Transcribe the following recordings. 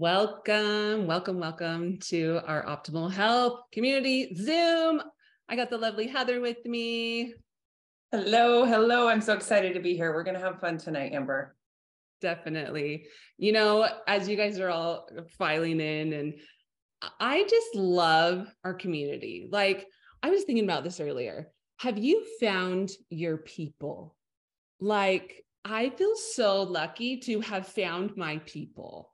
Welcome, welcome, welcome to our Optimal Health Community Zoom. I got the lovely Heather with me. Hello, hello. I'm so excited to be here. We're going to have fun tonight, Amber. Definitely. You know, as you guys are all filing in, and I just love our community. Like, I was thinking about this earlier. Have you found your people? Like, I feel so lucky to have found my people.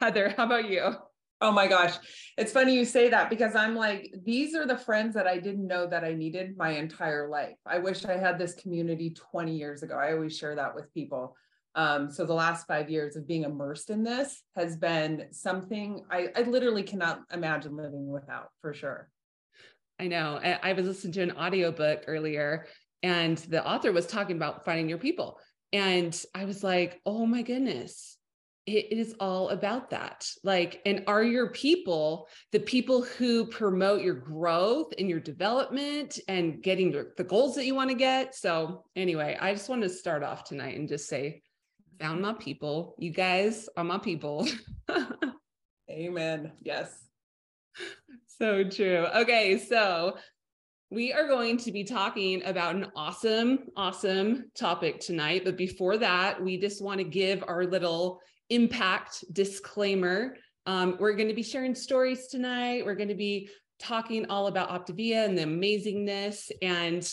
Heather, how about you? Oh my gosh. It's funny you say that because I'm like, these are the friends that I didn't know that I needed my entire life. I wish I had this community 20 years ago. I always share that with people. Um, so the last five years of being immersed in this has been something I, I literally cannot imagine living without for sure. I know. I, I was listening to an audiobook earlier and the author was talking about finding your people. And I was like, oh my goodness, it is all about that. Like, and are your people the people who promote your growth and your development and getting the goals that you want to get? So, anyway, I just want to start off tonight and just say, found my people. You guys are my people. Amen. Yes. So true. Okay. So, we are going to be talking about an awesome, awesome topic tonight. But before that, we just want to give our little impact disclaimer. Um, we're going to be sharing stories tonight. We're going to be talking all about Optavia and the amazingness. And,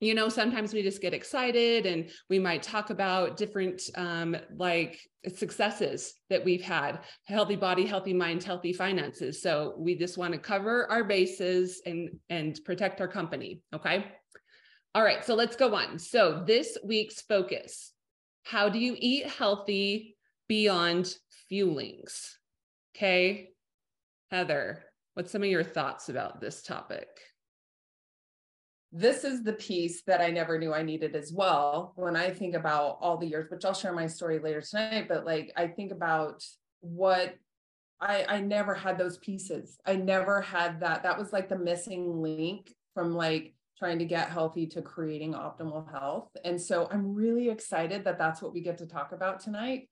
you know, sometimes we just get excited and we might talk about different um, like successes that we've had healthy body healthy mind healthy finances so we just want to cover our bases and and protect our company okay all right so let's go on so this week's focus how do you eat healthy beyond fuelings okay heather what's some of your thoughts about this topic this is the piece that I never knew I needed as well. When I think about all the years, which I'll share my story later tonight, but like I think about what I I never had those pieces. I never had that. That was like the missing link from like trying to get healthy to creating optimal health. And so I'm really excited that that's what we get to talk about tonight.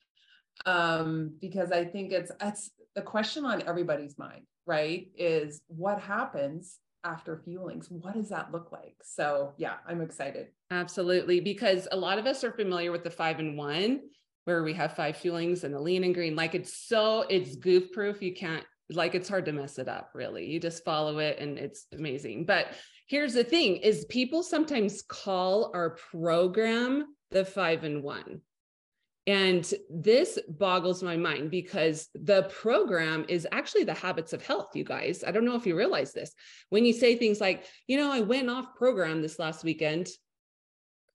Um, because I think it's it's the question on everybody's mind, right? Is what happens after fuelings what does that look like? So yeah i'm excited. Absolutely because a lot of us are familiar with the five and one where we have five fuelings and the lean and green like it's so it's goof proof you can't like it's hard to mess it up really you just follow it and it's amazing. But here's the thing is people sometimes call our program the five and one and this boggles my mind because the program is actually the habits of health, you guys. I don't know if you realize this. When you say things like, you know, I went off program this last weekend,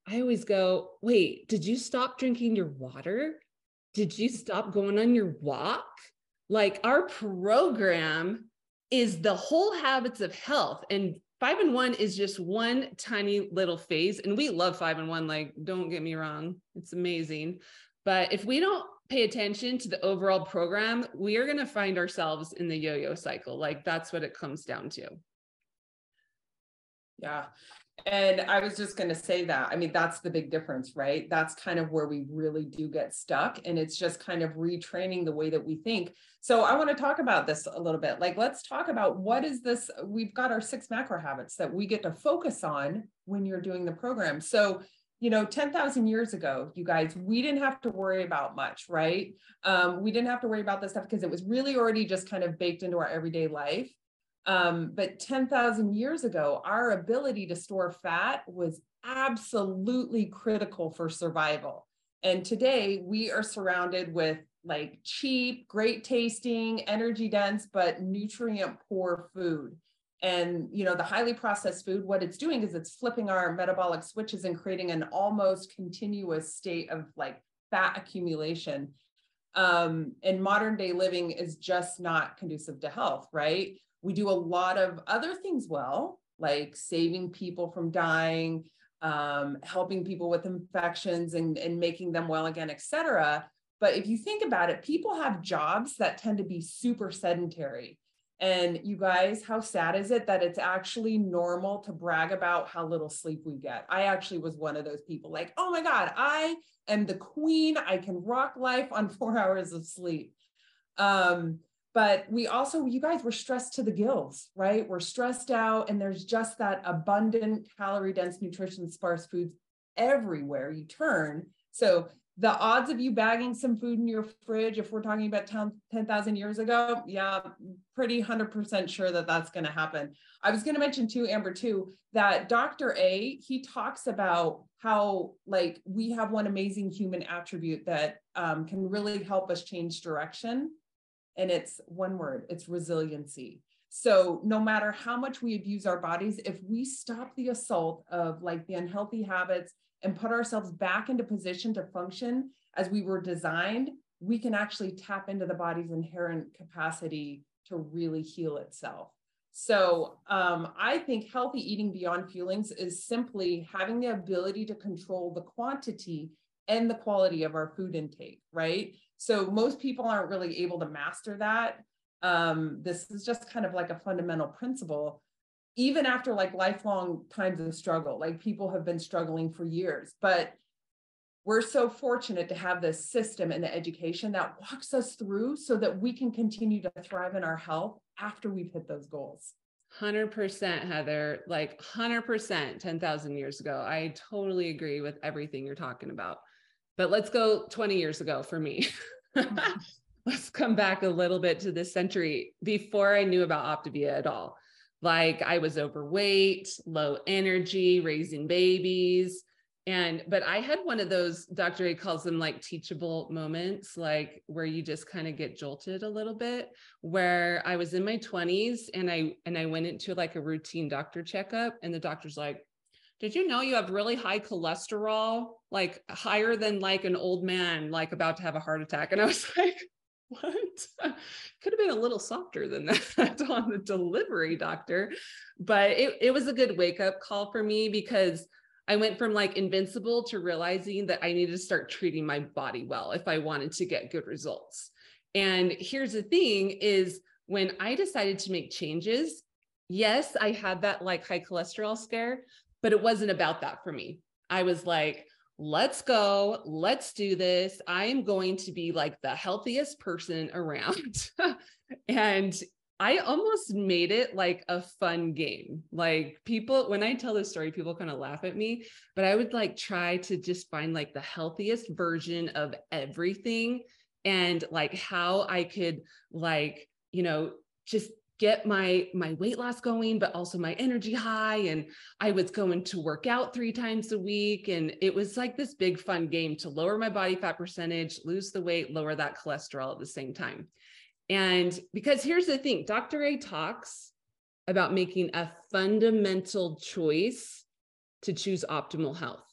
I always go, wait, did you stop drinking your water? Did you stop going on your walk? Like our program is the whole habits of health. And five and one is just one tiny little phase. And we love five and one. Like, don't get me wrong, it's amazing. But if we don't pay attention to the overall program, we are going to find ourselves in the yo yo cycle. Like that's what it comes down to. Yeah. And I was just going to say that. I mean, that's the big difference, right? That's kind of where we really do get stuck. And it's just kind of retraining the way that we think. So I want to talk about this a little bit. Like, let's talk about what is this? We've got our six macro habits that we get to focus on when you're doing the program. So you know 10,000 years ago you guys we didn't have to worry about much right? Um, we didn't have to worry about this stuff because it was really already just kind of baked into our everyday life. Um, but 10,000 years ago our ability to store fat was absolutely critical for survival. And today we are surrounded with like cheap great tasting energy dense but nutrient poor food and you know the highly processed food what it's doing is it's flipping our metabolic switches and creating an almost continuous state of like fat accumulation. Um, and modern day living is just not conducive to health right? We do a lot of other things well like saving people from dying um, helping people with infections and, and making them well again et cetera. But if you think about it people have jobs that tend to be super sedentary And you guys, how sad is it that it's actually normal to brag about how little sleep we get? I actually was one of those people like, oh my God, I am the queen. I can rock life on four hours of sleep. Um, but we also, you guys were stressed to the gills, right? We're stressed out, and there's just that abundant, calorie dense, nutrition sparse foods everywhere you turn. So the odds of you bagging some food in your fridge, if we're talking about 10,000 years ago, yeah, pretty 100% sure that that's going to happen. I was going to mention too, Amber, too, that Dr. A, he talks about how like we have one amazing human attribute that um, can really help us change direction. And it's one word, it's resiliency. So no matter how much we abuse our bodies, if we stop the assault of like the unhealthy habits and put ourselves back into position to function as we were designed, we can actually tap into the body's inherent capacity to really heal itself. So um, I think healthy eating beyond fuelings is simply having the ability to control the quantity and the quality of our food intake, right? So most people aren't really able to master that. Um, this is just kind of like a fundamental principle even after like lifelong times of struggle, like people have been struggling for years, but we're so fortunate to have this system and the education that walks us through so that we can continue to thrive in our health after we've hit those goals. 100% Heather, like 100% 10,000 years ago. I totally agree with everything you're talking about. But let's go 20 years ago for me. let's come back a little bit to this century before I knew about Optavia at all like I was overweight, low energy, raising babies. And, but I had one of those, Dr. A calls them like teachable moments, like where you just kind of get jolted a little bit, where I was in my 20s and I, and I went into like a routine doctor checkup and the doctor's like, did you know you have really high cholesterol, like higher than like an old man, like about to have a heart attack? And I was like, what? Could have been a little softer than that on the delivery, doctor. But it, it was a good wake up call for me because I went from like invincible to realizing that I needed to start treating my body well if I wanted to get good results. And here's the thing is when I decided to make changes, yes, I had that like high cholesterol scare, but it wasn't about that for me. I was like, let's go, let's do this. I am going to be like the healthiest person around. and I almost made it like a fun game. Like people, when I tell this story, people kind of laugh at me, but I would like try to just find like the healthiest version of everything and like how I could like, you know, just get my my weight loss going but also my energy high. And i was going to work out three times a week. And it was like this big fun game to lower my body fat percentage lose the weight lower that cholesterol at the same time. And because here's the thing dr a talks about making a fundamental choice to choose optimal health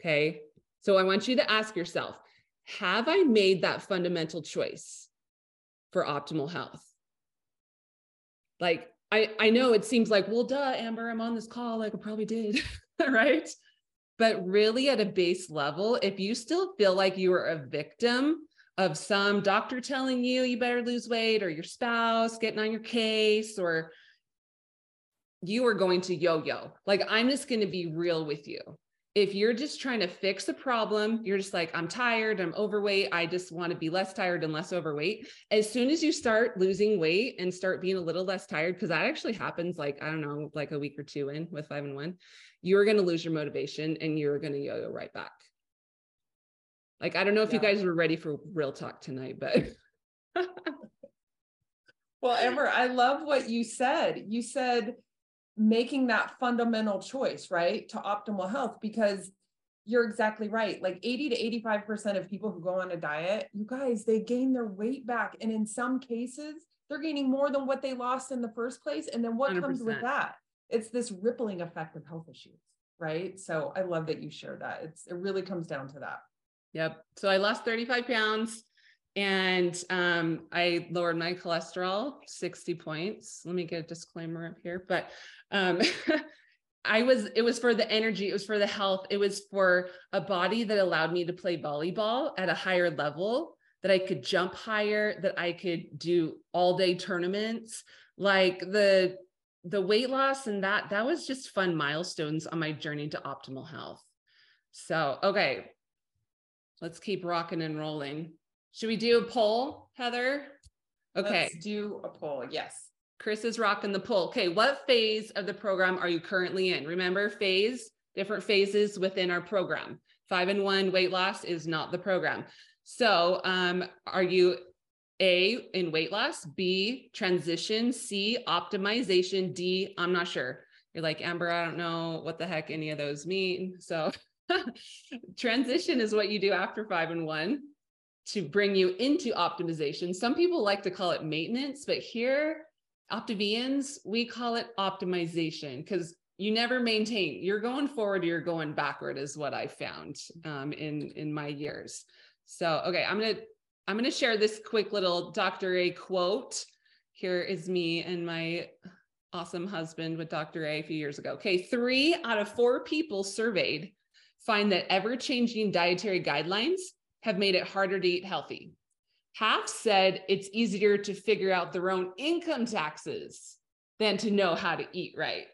okay? So i want you to ask yourself have i made that fundamental choice for optimal health like I I know it seems like, well, duh, Amber, I'm on this call, like I probably did, right? But really at a base level, if you still feel like you are a victim of some doctor telling you you better lose weight or your spouse getting on your case or you are going to yo-yo. Like I'm just going to be real with you if you're just trying to fix a problem, you're just like, I'm tired, I'm overweight, I just want to be less tired and less overweight. As soon as you start losing weight and start being a little less tired, because that actually happens like, I don't know, like a week or two in with five and one, you're going to lose your motivation and you're going to yo yo right back. Like, I don't know if yeah. you guys were ready for real talk tonight, but. well, Amber, I love what you said. You said, making that fundamental choice, right, to optimal health because you're exactly right. Like 80 to 85% of people who go on a diet, you guys, they gain their weight back. And in some cases, they're gaining more than what they lost in the first place. And then what 100%. comes with that? It's this rippling effect of health issues, right? So I love that you share that. It's it really comes down to that. Yep. So I lost 35 pounds and um, I lowered my cholesterol 60 points. Let me get a disclaimer up here, but um, I was, it was for the energy, it was for the health, it was for a body that allowed me to play volleyball at a higher level that I could jump higher, that I could do all day tournaments. Like the the weight loss and that that was just fun milestones on my journey to optimal health. So, okay. Let's keep rocking and rolling. Should we do a poll, Heather? Okay. Let's do a poll. Yes. Chris is rocking the poll. Okay, what phase of the program are you currently in? Remember, phase, different phases within our program. Five and one weight loss is not the program. So, um, are you A in weight loss, B transition, C optimization, D I'm not sure. You're like Amber, I don't know what the heck any of those mean. So, transition is what you do after five and one to bring you into optimization. Some people like to call it maintenance, but here, Optavians, we call it optimization because you never maintain. You're going forward, you're going backward, is what I found um, in in my years. So, okay, I'm gonna I'm gonna share this quick little Dr. A quote. Here is me and my awesome husband with Dr. A a few years ago. Okay, three out of four people surveyed find that ever changing dietary guidelines have made it harder to eat healthy. Half said it's easier to figure out their own income taxes than to know how to eat right.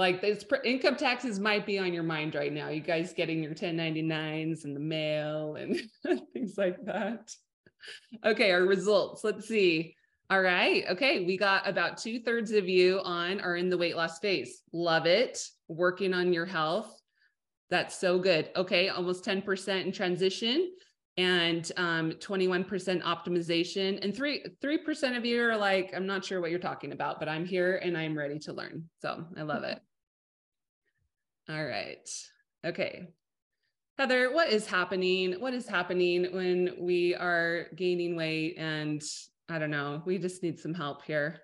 Like this income taxes might be on your mind right now. You guys getting your 1099s in the mail and things like that. Okay, our results. Let's see. All right. Okay. We got about two thirds of you on are in the weight loss phase. Love it. Working on your health. That's so good. Okay. Almost 10% in transition and um, 21% optimization and 3 3% of you are like i'm not sure what you're talking about but i'm here and i'm ready to learn so i love it all right okay heather what is happening what is happening when we are gaining weight and i don't know we just need some help here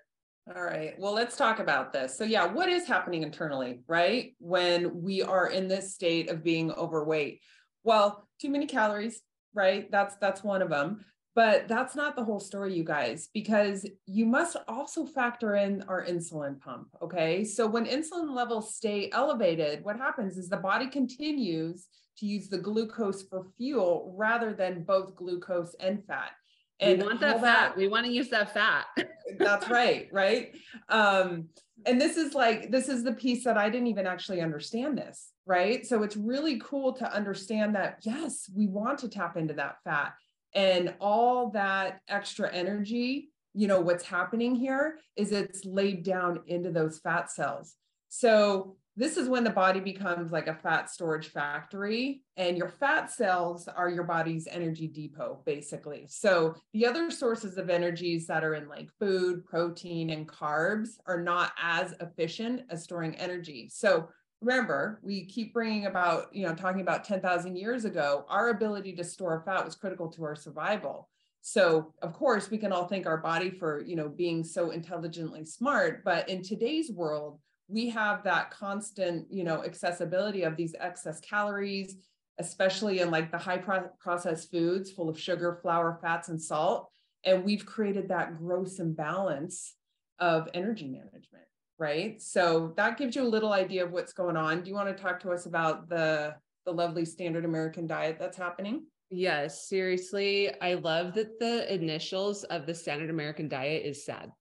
all right. Well, let's talk about this. So, yeah, what is happening internally, right? When we are in this state of being overweight? Well, too many calories, right? That's that's one of them. But that's not the whole story, you guys, because you must also factor in our insulin pump. Okay. So when insulin levels stay elevated, what happens is the body continues to use the glucose for fuel rather than both glucose and fat. And we want that fat. That, we want to use that fat. that's right. Right. Um, and this is like, this is the piece that I didn't even actually understand this right? So it's really cool to understand that, yes, we want to tap into that fat and all that extra energy. You know, what's happening here is it's laid down into those fat cells. So this is when the body becomes like a fat storage factory and your fat cells are your body's energy depot basically. So the other sources of energies that are in like food protein and carbs are not as efficient as storing energy. So remember we keep bringing about you know talking about 10,000 years ago our ability to store fat was critical to our survival. So of course we can all thank our body for you know being so intelligently smart but in today's world we have that constant you know accessibility of these excess calories especially in like the high pro- processed foods full of sugar flour fats and salt and we've created that gross imbalance of energy management right? So that gives you a little idea of what's going on. Do you want to talk to us about the the lovely standard American diet that's happening? Yes, seriously. I love that the initials of the standard American diet is sad.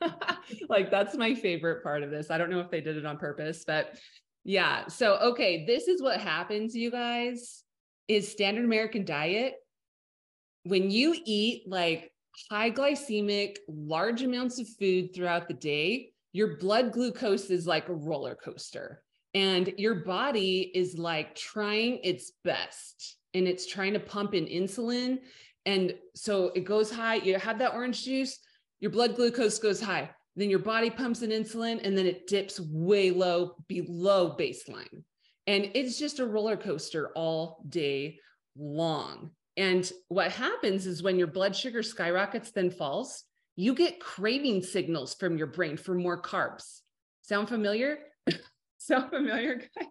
like that's my favorite part of this. I don't know if they did it on purpose, but yeah. So okay, this is what happens you guys is standard American diet. When you eat like high glycemic large amounts of food throughout the day your blood glucose is like a roller coaster. And your body is like trying its best and it's trying to pump in insulin. And so it goes high. You have that orange juice your blood glucose goes high then your body pumps in insulin and then it dips way low below baseline and it's just a roller coaster all day long and what happens is when your blood sugar skyrockets then falls you get craving signals from your brain for more carbs. Sound familiar? Sound familiar, guys?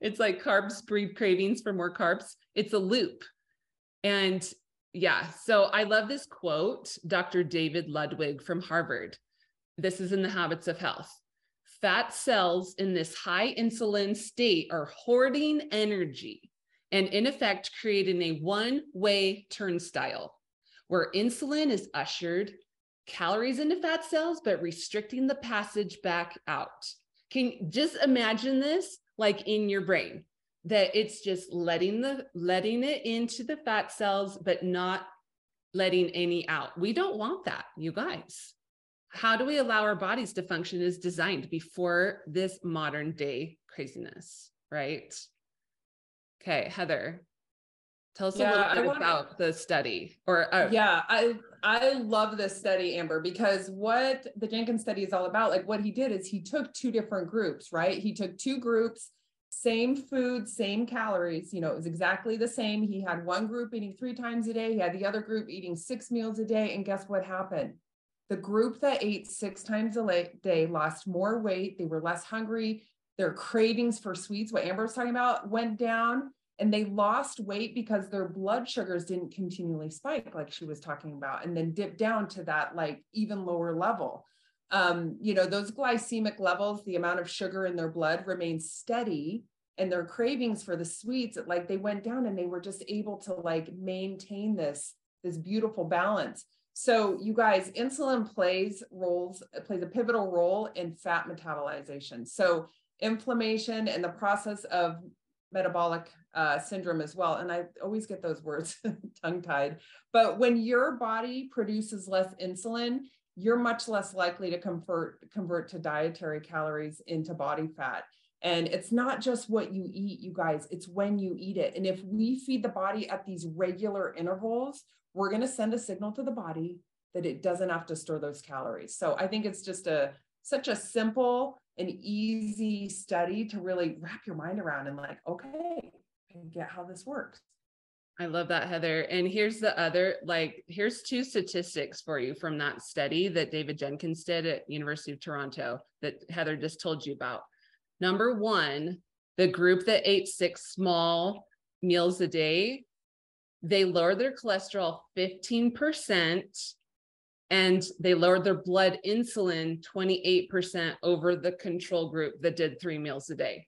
It's like carbs breed cravings for more carbs. It's a loop. And yeah, so I love this quote, Dr. David Ludwig from Harvard. This is in the habits of health. Fat cells in this high insulin state are hoarding energy and in effect creating a one way turnstile where insulin is ushered calories into fat cells, but restricting the passage back out. Can you just imagine this like in your brain that it's just letting the letting it into the fat cells, but not letting any out. We don't want that, you guys. How do we allow our bodies to function as designed before this modern day craziness, right? Okay, Heather, tell us yeah, a little bit wanna, about the study or uh, yeah i i love this study amber because what the jenkins study is all about like what he did is he took two different groups right he took two groups same food same calories you know it was exactly the same. He had one group eating three times a day. He had the other group eating six meals a day. And guess what happened? The group that ate six times a day lost more weight. They were less hungry. Their cravings for sweets what amber was talking about went down and they lost weight because their blood sugars didn't continually spike like she was talking about and then dip down to that like even lower level um, you know those glycemic levels the amount of sugar in their blood remains steady and their cravings for the sweets like they went down and they were just able to like maintain this this beautiful balance so you guys insulin plays roles plays a pivotal role in fat metabolization so inflammation and the process of metabolic uh, syndrome as well. And I always get those words tongue tied. But when your body produces less insulin, you're much less likely to convert convert to dietary calories into body fat. And it's not just what you eat, you guys, it's when you eat it. And if we feed the body at these regular intervals, we're going to send a signal to the body that it doesn't have to store those calories. So I think it's just a such a simple and easy study to really wrap your mind around and like, okay, and get how this works. I love that, Heather. And here's the other, like, here's two statistics for you from that study that David Jenkins did at University of Toronto that Heather just told you about. Number one, the group that ate six small meals a day, they lowered their cholesterol 15% and they lowered their blood insulin 28% over the control group that did three meals a day.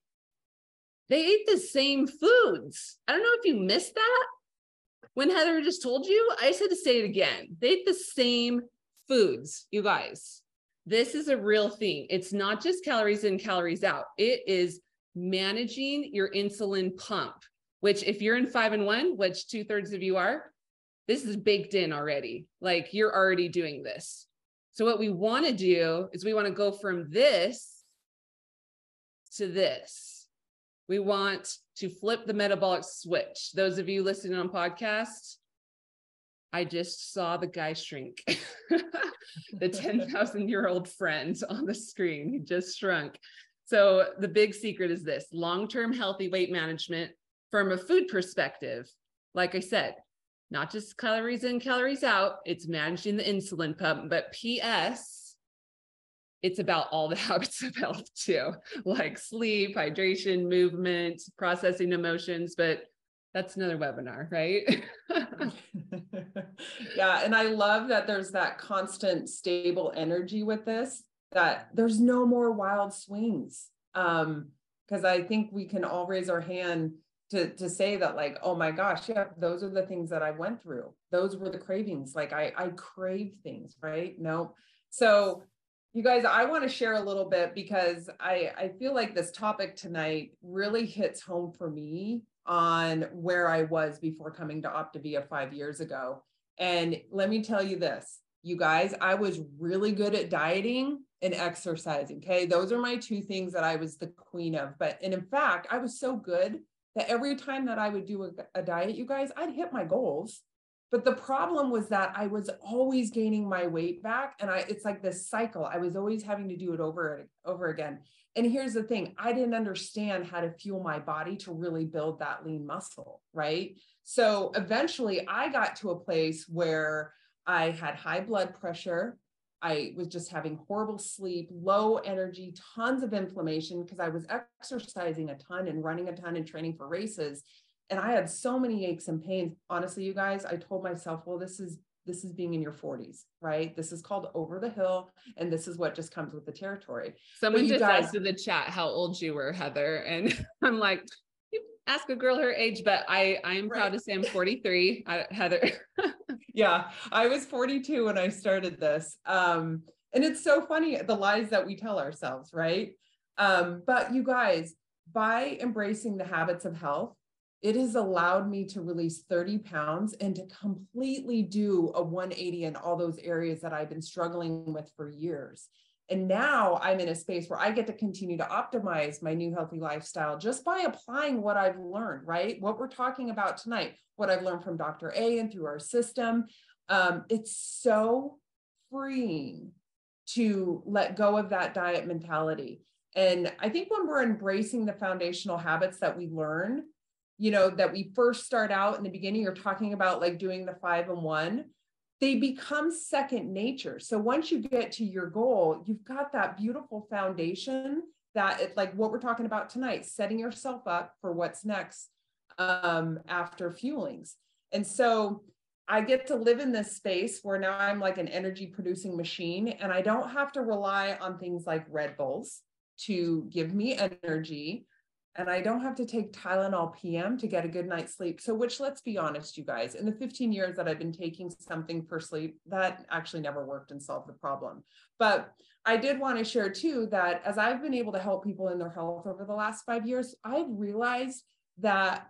They ate the same foods. I don't know if you missed that when Heather just told you. I said to say it again. They ate the same foods, you guys. This is a real thing. It's not just calories in, calories out. It is managing your insulin pump, which, if you're in five and one, which two thirds of you are, this is baked in already. Like you're already doing this. So, what we want to do is we want to go from this to this. We want to flip the metabolic switch. Those of you listening on podcast, I just saw the guy shrink. the 10,000 year old friend on the screen. He just shrunk. So, the big secret is this long term healthy weight management from a food perspective. Like I said, not just calories in, calories out. It's managing the insulin pump, but PS, it's about all the habits of health too, like sleep, hydration, movement, processing emotions. But that's another webinar, right? yeah. And I love that there's that constant stable energy with this, that there's no more wild swings. Um, because I think we can all raise our hand to to say that like oh my gosh yeah those are the things that i went through those were the cravings like i i crave things right no so you guys i want to share a little bit because i i feel like this topic tonight really hits home for me on where i was before coming to optavia five years ago. And let me tell you this you guys i was really good at dieting and exercising okay? Those are my two things that i was the queen of. But and in fact i was so good that every time that I would do a, a diet, you guys, I'd hit my goals. But the problem was that I was always gaining my weight back. And I it's like this cycle. I was always having to do it over and over again. And here's the thing I didn't understand how to fuel my body to really build that lean muscle. Right. So eventually I got to a place where I had high blood pressure. I was just having horrible sleep, low energy, tons of inflammation because I was exercising a ton and running a ton and training for races. And I had so many aches and pains. Honestly, you guys, I told myself, well, this is this is being in your 40s, right? This is called over the hill, and this is what just comes with the territory. Someone just guys, asked in the chat how old you were, Heather, and I'm like, ask a girl her age, but I I am proud Right. to say I'm 43. I, Heather. yeah i was 42 when i started this um and it's so funny the lies that we tell ourselves right um but you guys by embracing the habits of health it has allowed me to release 30 pounds and to completely do a 180 in all those areas that i've been struggling with for years and now i'm in a space where i get to continue to optimize my new healthy lifestyle just by applying what i've learned right what we're talking about tonight what I've learned from Dr. A and through our system. Um, it's so freeing to let go of that diet mentality. And I think when we're embracing the foundational habits that we learn, you know, that we first start out in the beginning, you're talking about like doing the five and one, they become second nature. So once you get to your goal, you've got that beautiful foundation that it, like what we're talking about tonight, setting yourself up for what's next um, after fuelings. And so I get to live in this space where now I'm like an energy producing machine and I don't have to rely on things like Red Bulls to give me energy. And I don't have to take Tylenol PM to get a good night's sleep. So, which let's be honest, you guys, in the 15 years that I've been taking something for sleep, that actually never worked and solved the problem. But I did want to share too that as I've been able to help people in their health over the last five years, I've realized that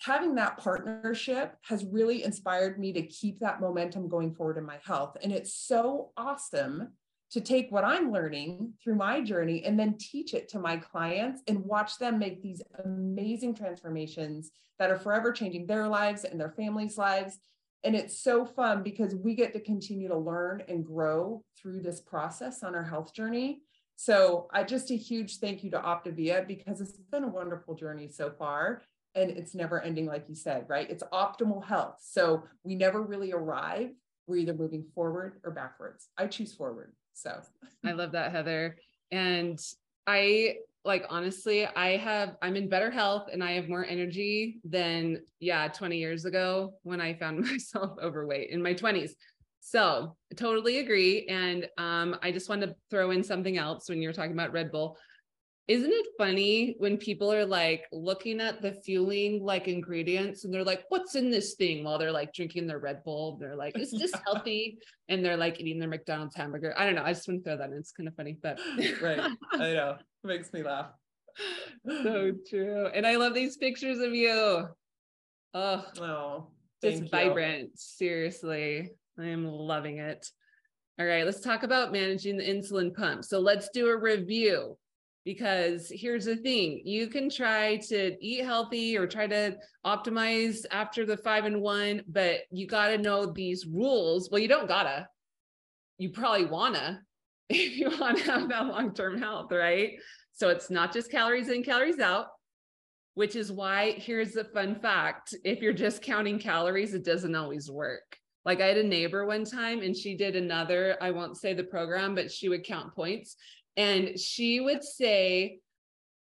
having that partnership has really inspired me to keep that momentum going forward in my health. And it's so awesome to take what I'm learning through my journey and then teach it to my clients and watch them make these amazing transformations that are forever changing their lives and their families' lives. And it's so fun because we get to continue to learn and grow through this process on our health journey. So I just a huge thank you to Optavia because it's been a wonderful journey so far and it's never ending like you said right? It's optimal health. So we never really arrive. We're either moving forward or backwards. I choose forward so I love that, Heather. And I like honestly, I have I'm in better health and I have more energy than yeah, 20 years ago when I found myself overweight in my 20s. So totally agree. And um, I just want to throw in something else when you're talking about Red Bull. Isn't it funny when people are like looking at the fueling like ingredients and they're like, what's in this thing while they're like drinking their Red Bull? They're like, is this healthy? And they're like eating their McDonald's hamburger. I don't know. I just want to throw that in. It's kind of funny, but right i know It makes me laugh so true. And I love these pictures of you. Oh, oh just you. vibrant. Seriously, I am loving it. All right, let's talk about managing the insulin pump. So let's do a review because here's the thing you can try to eat healthy or try to optimize after the five and one, but you got to know these rules. Well, you don't gotta, you probably wanna if you want to have that long term health, right? So it's not just calories in, calories out which is why here's the fun fact if you're just counting calories, it doesn't always work. Like I had a neighbor one time and she did another, I won't say the program, but she would count points. And she would say,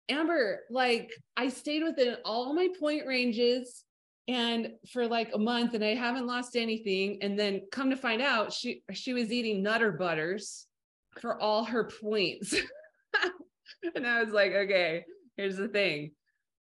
Amber, like I stayed within all my point ranges and for like a month and I haven't lost anything. And then come to find out she she was eating nutter butters for all her points. and I was like, okay, here's the thing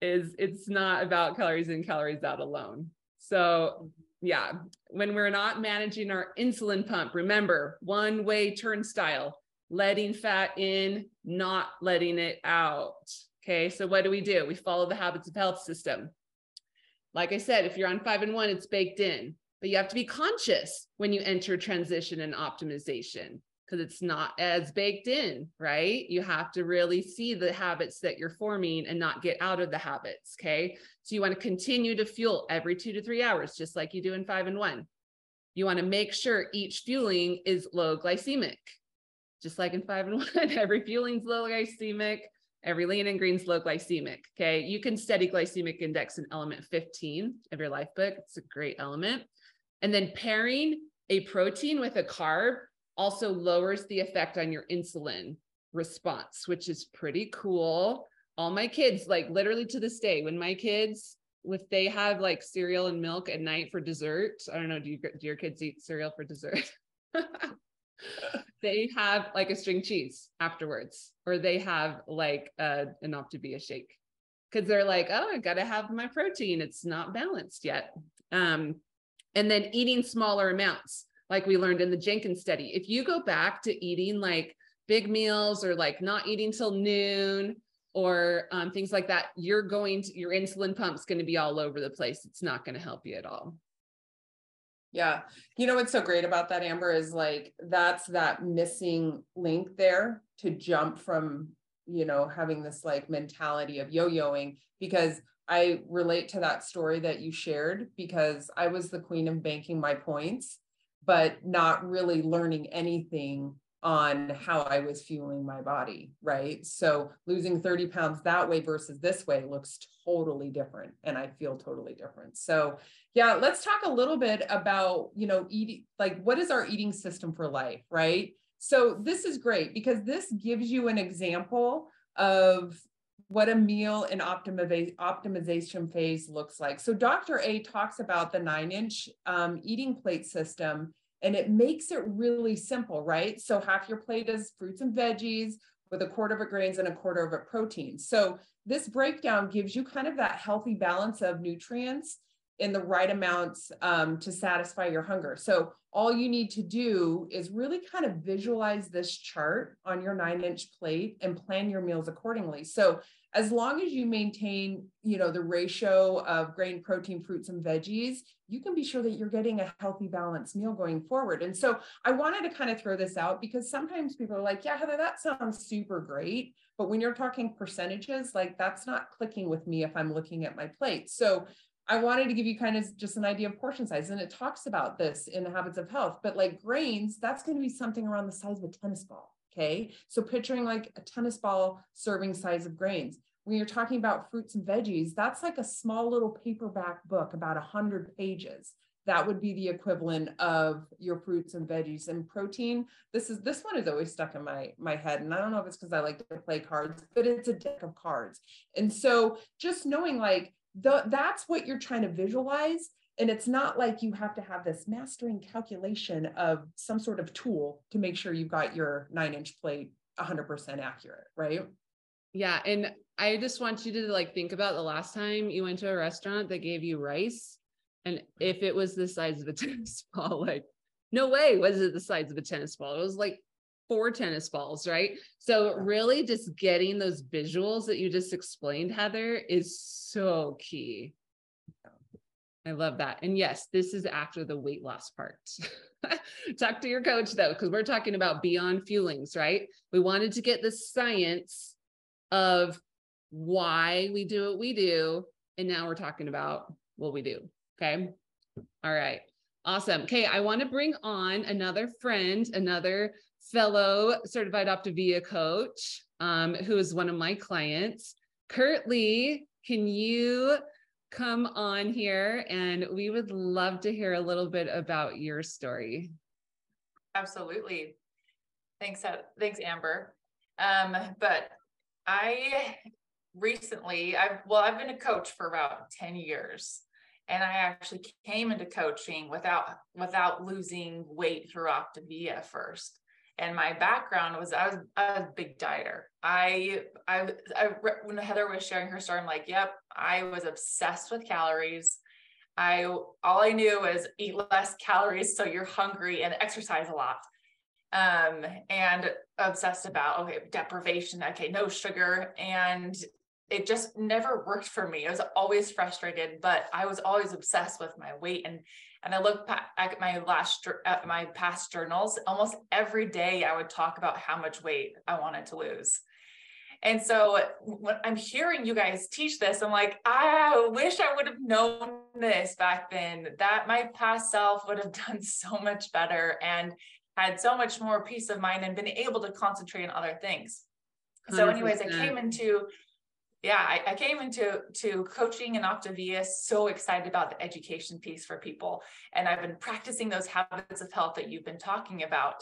is it's not about calories in calories out alone. So yeah, when we're not managing our insulin pump, remember one way turnstile, letting fat in, not letting it out. Okay. So what do we do? We follow the habits of health system. Like I said, if you're on five and one, it's baked in, but you have to be conscious when you enter transition and optimization because it's not as baked in, right? You have to really see the habits that you're forming and not get out of the habits. Okay. So you want to continue to fuel every two to three hours, just like you do in five and one. You want to make sure each fueling is low glycemic, just like in five and one. Every fueling's low glycemic, every lean and green's low glycemic. Okay. You can study glycemic index in element 15 of your life book. It's a great element. And then pairing a protein with a carb also lowers the effect on your insulin response, which is pretty cool. All my kids, like literally to this day, when my kids, if they have like cereal and milk at night for dessert, I don't know, do, you, do your kids eat cereal for dessert? they have like a string cheese afterwards, or they have like a, an Optavia shake because they're like, oh, I got to have my protein. It's not balanced yet. Um, and then eating smaller amounts, like we learned in the Jenkins study. If you go back to eating like big meals or like not eating till noon or um, things like that, you're going to, your insulin pump's going to be all over the place. It's not going to help you at all. Yeah. You know what's so great about that, Amber, is like that's that missing link there to jump from, you know, having this like mentality of yo yoing because I relate to that story that you shared because I was the queen of banking my points, but not really learning anything on how I was fueling my body, right? So losing 30 pounds that way versus this way looks totally different and I feel totally different. So yeah, let's talk a little bit about, you know, eating like what is our eating system for life, right? So this is great because this gives you an example of what a meal and optimization phase looks like. So Dr. A talks about the nine inch um, eating plate system and it makes it really simple, right? So half your plate is fruits and veggies with a quarter of it grains and a quarter of it protein. So this breakdown gives you kind of that healthy balance of nutrients in the right amounts um, to satisfy your hunger. So all you need to do is really kind of visualize this chart on your nine inch plate and plan your meals accordingly. So as long as you maintain, you know, the ratio of grain, protein, fruits, and veggies, you can be sure that you're getting a healthy, balanced meal going forward. And so I wanted to kind of throw this out because sometimes people are like, yeah, Heather, that sounds super great. But when you're talking percentages, like that's not clicking with me if I'm looking at my plate. So I wanted to give you kind of just an idea of portion size. And it talks about this in the habits of health, but like grains, that's going to be something around the size of a tennis ball. Okay. So picturing like a tennis ball serving size of grains. When you're talking about fruits and veggies, that's like a small little paperback book, about 100 pages. That would be the equivalent of your fruits and veggies and protein. This is this one is always stuck in my my head, and I don't know if it's because I like to play cards, but it's a deck of cards. And so just knowing like the, that's what you're trying to visualize and it's not like you have to have this mastering calculation of some sort of tool to make sure you've got your nine inch plate 100% accurate right? Yeah and i just want you to like think about the last time you went to a restaurant that gave you rice and if it was the size of a tennis ball like no way was it the size of a tennis ball. It was like four tennis balls right? So really just getting those visuals that you just explained heather is so key I love that. And yes, this is after the weight loss part. Talk to your coach though, because we're talking about beyond fuelings, right? We wanted to get the science of why we do what we do. And now we're talking about what we do. Okay. All right. Awesome. Okay. I want to bring on another friend, another fellow certified Optavia coach, um, who is one of my clients. Kurt Lee, can you come on here and we would love to hear a little bit about your story. Absolutely. Thanks, uh, thanks, Amber. Um, but I recently, I've well, I've been a coach for about 10 years. And I actually came into coaching without without losing weight through Optavia first and my background was I was, I was a big dieter. I, I, I, when Heather was sharing her story, I'm like, yep, I was obsessed with calories. I, all I knew was eat less calories so you're hungry and exercise a lot. Um, and obsessed about, okay, deprivation, okay, no sugar. And it just never worked for me. I was always frustrated, but I was always obsessed with my weight and and I look back at my last at my past journals. Almost every day, I would talk about how much weight I wanted to lose. And so when I'm hearing you guys teach this, I'm like, I wish I would have known this back then. That my past self would have done so much better and had so much more peace of mind and been able to concentrate on other things. So, anyways, I came into yeah, I, I, came into to coaching and Optavia so excited about the education piece for people. And I've been practicing those habits of health that you've been talking about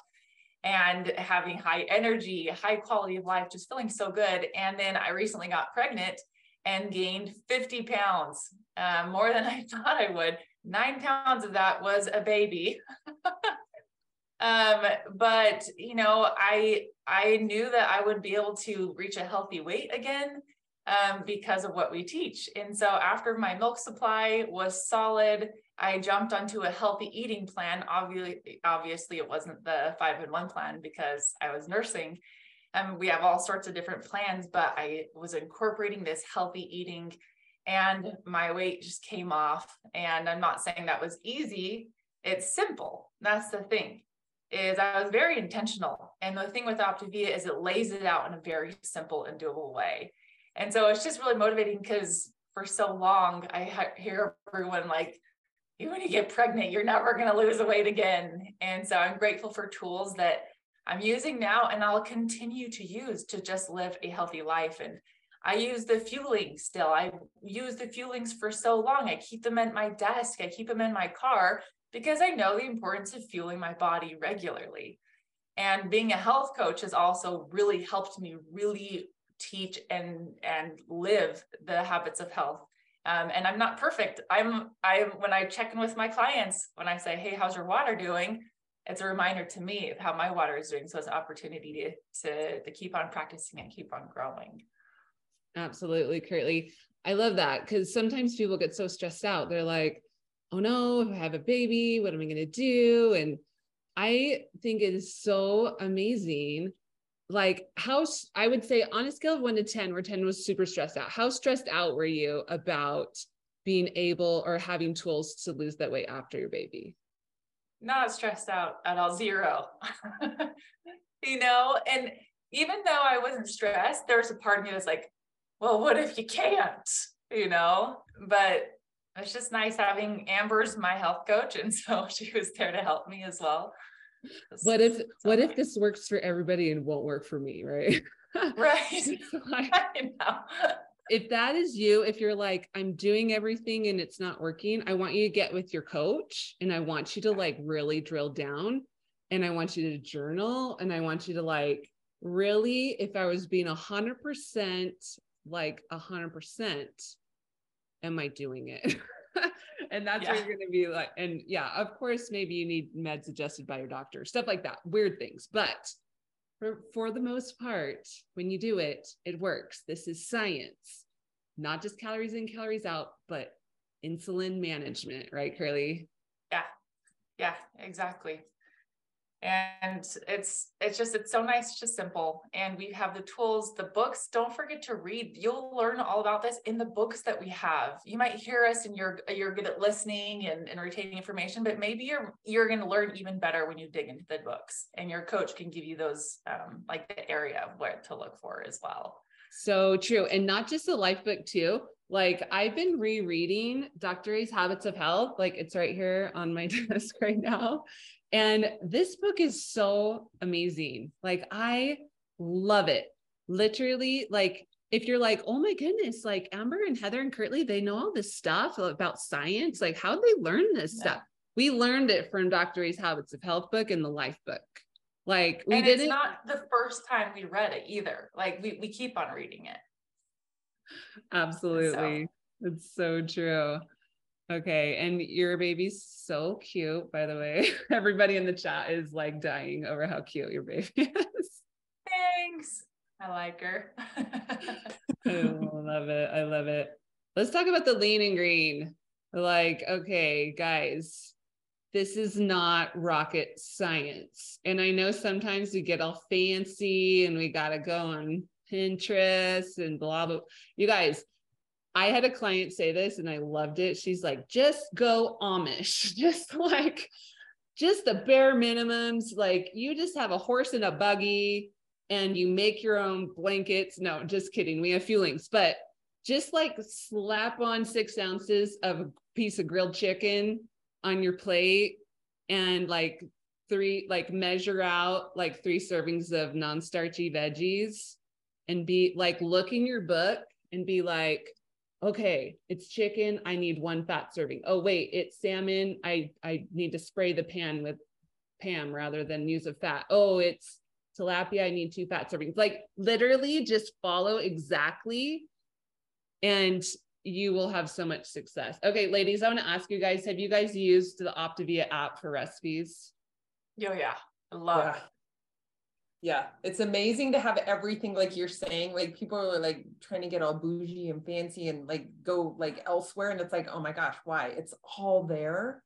and having high energy, high quality of life, just feeling so good. And then I recently got pregnant and gained 50 pounds, uh, more than I thought I would. Nine pounds of that was a baby. um, but you know, I I knew that I would be able to reach a healthy weight again um, because of what we teach. And so after my milk supply was solid, I jumped onto a healthy eating plan. Obviously, obviously it wasn't the five in one plan because I was nursing. And we have all sorts of different plans, but I was incorporating this healthy eating and my weight just came off. And I'm not saying that was easy. It's simple. That's the thing is I was very intentional. And the thing with Optavia is it lays it out in a very simple and doable way. And so it's just really motivating because for so long I hear everyone like, you when you get pregnant, you're never going to lose the weight again. And so I'm grateful for tools that I'm using now and I'll continue to use to just live a healthy life. And I use the fueling still. I use the fuelings for so long. I keep them at my desk. I keep them in my car because I know the importance of fueling my body regularly. And being a health coach has also really helped me really teach and and live the habits of health. Um, and I'm not perfect. I'm I when I check in with my clients, when I say, "Hey, how's your water doing?" It's a reminder to me of how my water is doing. So it's an opportunity to to, to keep on practicing and keep on growing. Absolutely, Curtly. I love that because sometimes people get so stressed out. They're like, oh no, I have a baby, what am I going to do? And I think it is so amazing. Like, how I would say on a scale of one to 10, where 10 was super stressed out, how stressed out were you about being able or having tools to lose that weight after your baby? Not stressed out at all, zero. you know, and even though I wasn't stressed, there was a part of me that's like, well, what if you can't? You know, but it's just nice having Amber's my health coach. And so she was there to help me as well. What if what if this works for everybody and won't work for me, right? Right. like, I know. If that is you, if you're like, I'm doing everything and it's not working, I want you to get with your coach and I want you to like really drill down and I want you to journal and I want you to like really, if I was being a hundred percent like a hundred percent, am I doing it? and that's yeah. where you're going to be like, and yeah, of course, maybe you need meds adjusted by your doctor, stuff like that, weird things. But for, for the most part, when you do it, it works. This is science, not just calories in, calories out, but insulin management, right, Curly? Yeah. Yeah, exactly and it's it's just it's so nice just simple. And we have the tools the books. Don't forget to read. You'll learn all about this in the books that we have. You might hear us and you're you're good at listening and, and retaining information but maybe you're you're going to learn even better when you dig into the books. And your coach can give you those um, like the area of what to look for as well. So true. And not just the life book too. Like I've been rereading Dr. A's Habits of Health. Like it's right here on my desk right now. And this book is so amazing. Like, I love it. Literally, like, if you're like, oh my goodness, like Amber and Heather and Curtly, they know all this stuff about science. Like, how did they learn this yeah. stuff? We learned it from Dr. A's Habits of Health book and the Life book. Like, we and didn't. It's not the first time we read it either. Like, we, we keep on reading it. Absolutely. So. It's so true. Okay. And your baby's so cute, by the way. Everybody in the chat is like dying over how cute your baby is. Thanks. I like her. I love it. I love it. Let's talk about the lean and green. Like, okay, guys, this is not rocket science. And I know sometimes we get all fancy and we got to go on Pinterest and blah, blah. You guys, I had a client say this and I loved it. She's like, just go Amish, just like, just the bare minimums. Like, you just have a horse and a buggy and you make your own blankets. No, just kidding. We have fuelings, but just like slap on six ounces of a piece of grilled chicken on your plate and like three, like measure out like three servings of non starchy veggies and be like, look in your book and be like, okay, it's chicken. I need one fat serving. Oh, wait, it's salmon. I, I need to spray the pan with Pam rather than use a fat. Oh, it's tilapia. I need two fat servings. Like literally just follow exactly and you will have so much success. Okay, ladies, I want to ask you guys, have you guys used the Optavia app for recipes? Oh yeah. I love yeah. Yeah, it's amazing to have everything like you're saying. Like people are like trying to get all bougie and fancy and like go like elsewhere. And it's like, oh my gosh, why? It's all there.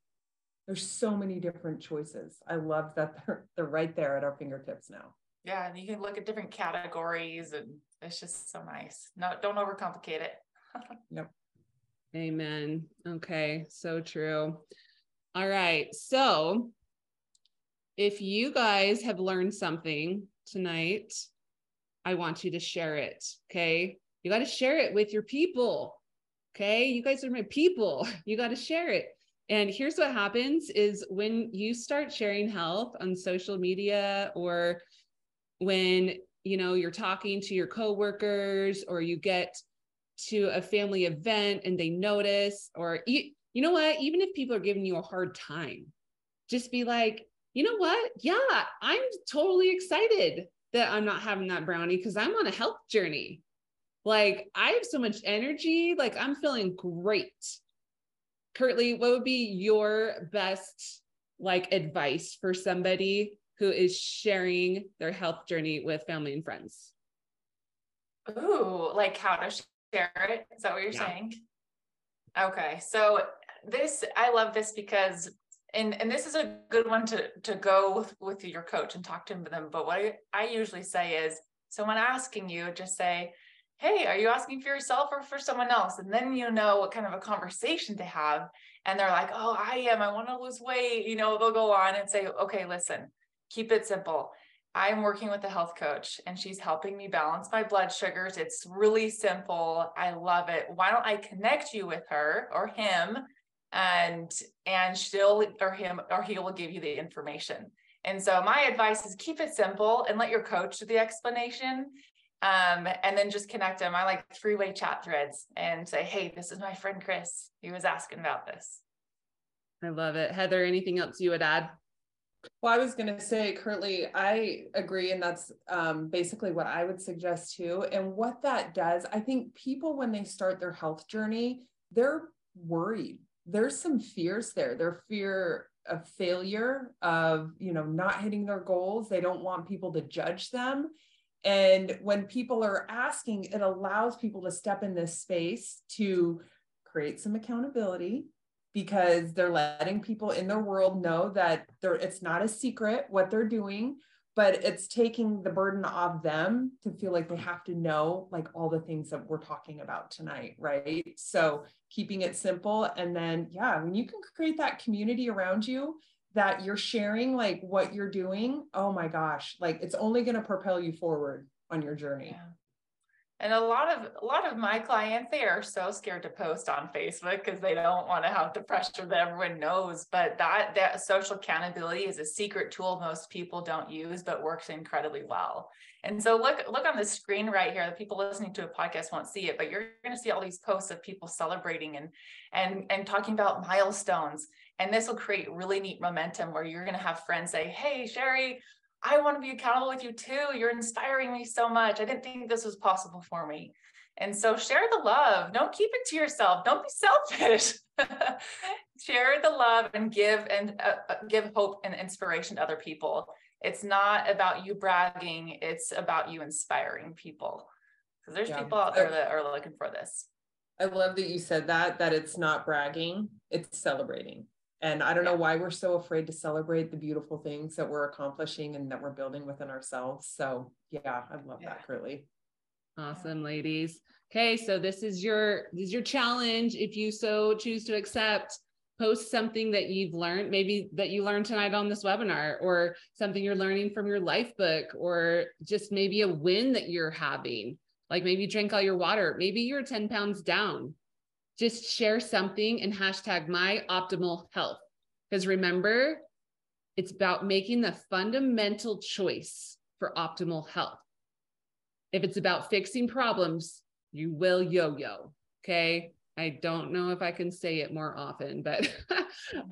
There's so many different choices. I love that they're they're right there at our fingertips now. Yeah, and you can look at different categories and it's just so nice. No, don't overcomplicate it. Yep. Amen. Okay, so true. All right. So if you guys have learned something tonight, I want you to share it. Okay. You got to share it with your people. Okay. You guys are my people. You got to share it. And here's what happens is when you start sharing health on social media or when you know you're talking to your coworkers or you get to a family event and they notice or you, you know what even if people are giving you a hard time just be like you know what? Yeah, I'm totally excited that I'm not having that brownie because I'm on a health journey. Like I have so much energy, like I'm feeling great. Kurtley, what would be your best like advice for somebody who is sharing their health journey with family and friends? Ooh, like how to share it? Is that what you're yeah. saying? Okay, so this I love this because and and this is a good one to to go with, with your coach and talk to them but what I, I usually say is someone asking you just say hey are you asking for yourself or for someone else? And then you know what kind of a conversation to have and they're like oh i am. I want to lose weight you know they'll go on and say okay listen keep it simple. I'm working with a health coach and she's helping me balance my blood sugars. It's really simple. I love it. Why don't i connect you with her or him and and she'll or him or he will give you the information. And so my advice is keep it simple and let your coach do the explanation um, and then just connect them. I like three-way chat threads and say hey this is my friend chris. He was asking about this. I love it. Heather anything else you would add? Well, I was going to say, currently, I agree. And that's um, basically what I would suggest too. And what that does, I think people, when they start their health journey, they're worried there's some fears there. Their fear of failure, of you know, not hitting their goals. They don't want people to judge them. And when people are asking, it allows people to step in this space to create some accountability because they're letting people in their world know that it's not a secret what they're doing but it's taking the burden off them to feel like they have to know like all the things that we're talking about tonight right? So keeping it simple and then yeah when you can create that community around you that you're sharing like what you're doing oh my gosh like it's only going to propel you forward on your journey. Yeah and a lot of a lot of my clients they are so scared to post on facebook because they don't want to have the pressure that everyone knows but that that social accountability is a secret tool most people don't use but works incredibly well. And so look look on the screen right here the people listening to a podcast won't see it but you're going to see all these posts of people celebrating and and and talking about milestones. And this will create really neat momentum where you're going to have friends say hey sherry I want to be accountable with you too. You're inspiring me so much. I didn't think this was possible for me. And so share the love. Don't keep it to yourself. Don't be selfish. share the love and give and uh, uh, give hope and inspiration to other people. It's not about you bragging, it's about you inspiring people. Because there's yeah. people out there that are looking for this. I love that you said that that it's not bragging, it's celebrating. And I don't know why we're so afraid to celebrate the beautiful things that we're accomplishing and that we're building within ourselves. So yeah, I love yeah. that, Curly. Awesome, ladies. Okay, so this is your this is your challenge. If you so choose to accept, post something that you've learned, maybe that you learned tonight on this webinar, or something you're learning from your life book, or just maybe a win that you're having. Like maybe drink all your water, maybe you're 10 pounds down just share something and hashtag my optimal health. Because remember, it's about making the fundamental choice for optimal health. If it's about fixing problems, you will yo yo. Okay. I don't know if I can say it more often, but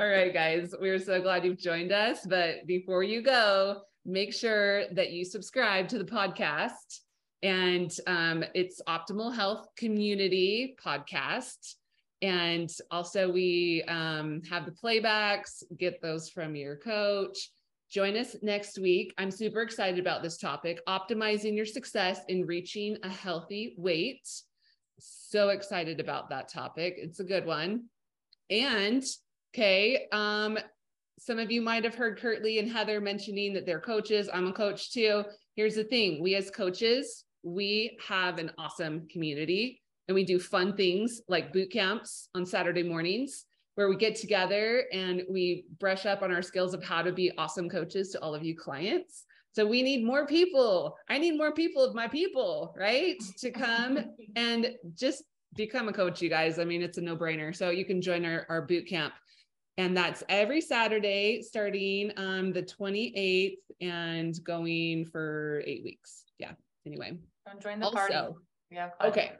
all right, guys, we're so glad you've joined us. But before you go, make sure that you subscribe to the podcast and um, it's Optimal Health Community podcast. And also, we um, have the playbacks, get those from your coach. Join us next week. I'm super excited about this topic optimizing your success in reaching a healthy weight. So excited about that topic. It's a good one. And okay, um, some of you might have heard Kurtley and Heather mentioning that they're coaches. I'm a coach too. Here's the thing we as coaches, we have an awesome community and we do fun things like boot camps on Saturday mornings where we get together and we brush up on our skills of how to be awesome coaches to all of you clients. So we need more people. I need more people of my people, right? To come and just become a coach, you guys. I mean, it's a no brainer. So you can join our, our boot camp. And that's every Saturday starting um, the 28th and going for eight weeks. Yeah. Anyway. Don't join the also, party. Yeah. Okay.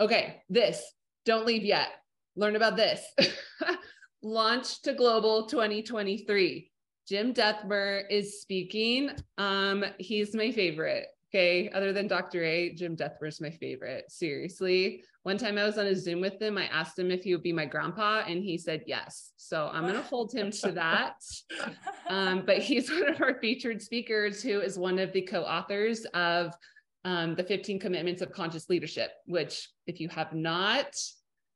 Okay. This, don't leave yet learn about this. Launch to Global 2023. Jim Dethmer is speaking. Um, he's my favorite. Okay. Other than Dr. A, Jim Dethmer is my favorite. Seriously. One time I was on a Zoom with him. I asked him if he would be my grandpa, and he said yes. So I'm going to hold him to that. Um, but he's one of our featured speakers who is one of the co authors of um, the 15 Commitments of Conscious Leadership, which, if you have not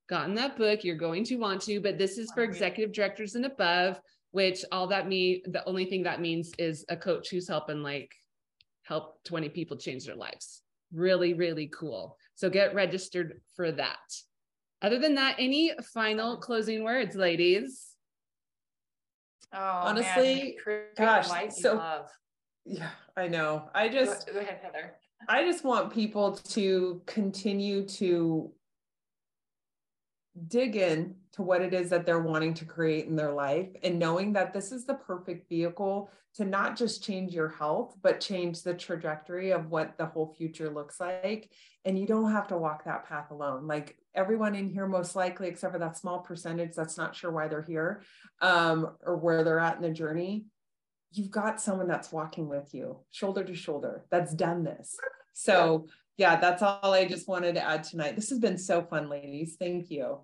gotten that book, you're going to want to, but this is for executive directors and above, which all that mean the only thing that means is a coach who's helping like help 20 people change their lives. Really, really cool. So get registered for that. Other than that, any final closing words, ladies? Oh, honestly, man. gosh, so yeah, I know. I just go, go ahead, Heather. I just want people to continue to dig in to what it is that they're wanting to create in their life and knowing that this is the perfect vehicle to not just change your health but change the trajectory of what the whole future looks like. And you don't have to walk that path alone. Like everyone in here most likely except for that small percentage that's not sure why they're here um, or where they're at in the journey you've got someone that's walking with you shoulder to shoulder that's done this so yeah, that's all I just wanted to add tonight. This has been so fun, ladies. Thank you.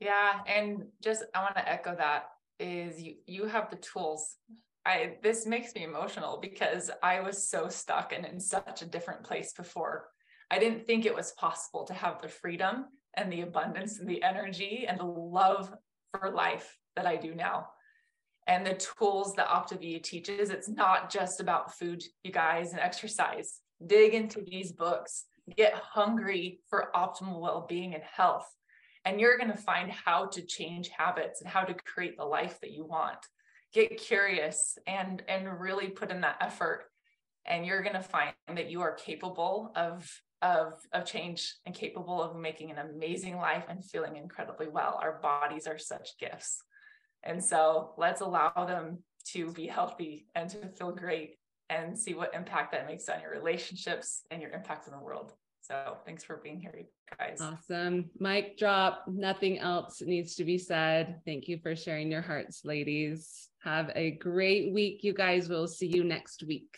Yeah, and just I want to echo that is you you have the tools. I this makes me emotional because I was so stuck and in such a different place before. I didn't think it was possible to have the freedom and the abundance and the energy and the love for life that I do now and the tools that Optavia teaches. It's not just about food, you guys, and exercise. Dig into these books, get hungry for optimal well being and health. And you're going to find how to change habits and how to create the life that you want. Get curious and, and really put in that effort. And you're going to find that you are capable of, of, of change and capable of making an amazing life and feeling incredibly well. Our bodies are such gifts. And so let's allow them to be healthy and to feel great and see what impact that makes on your relationships and your impact in the world. So thanks for being here, you guys. Awesome. Mic drop. Nothing else needs to be said. Thank you for sharing your hearts, ladies. Have a great week, you guys. We'll see you next week.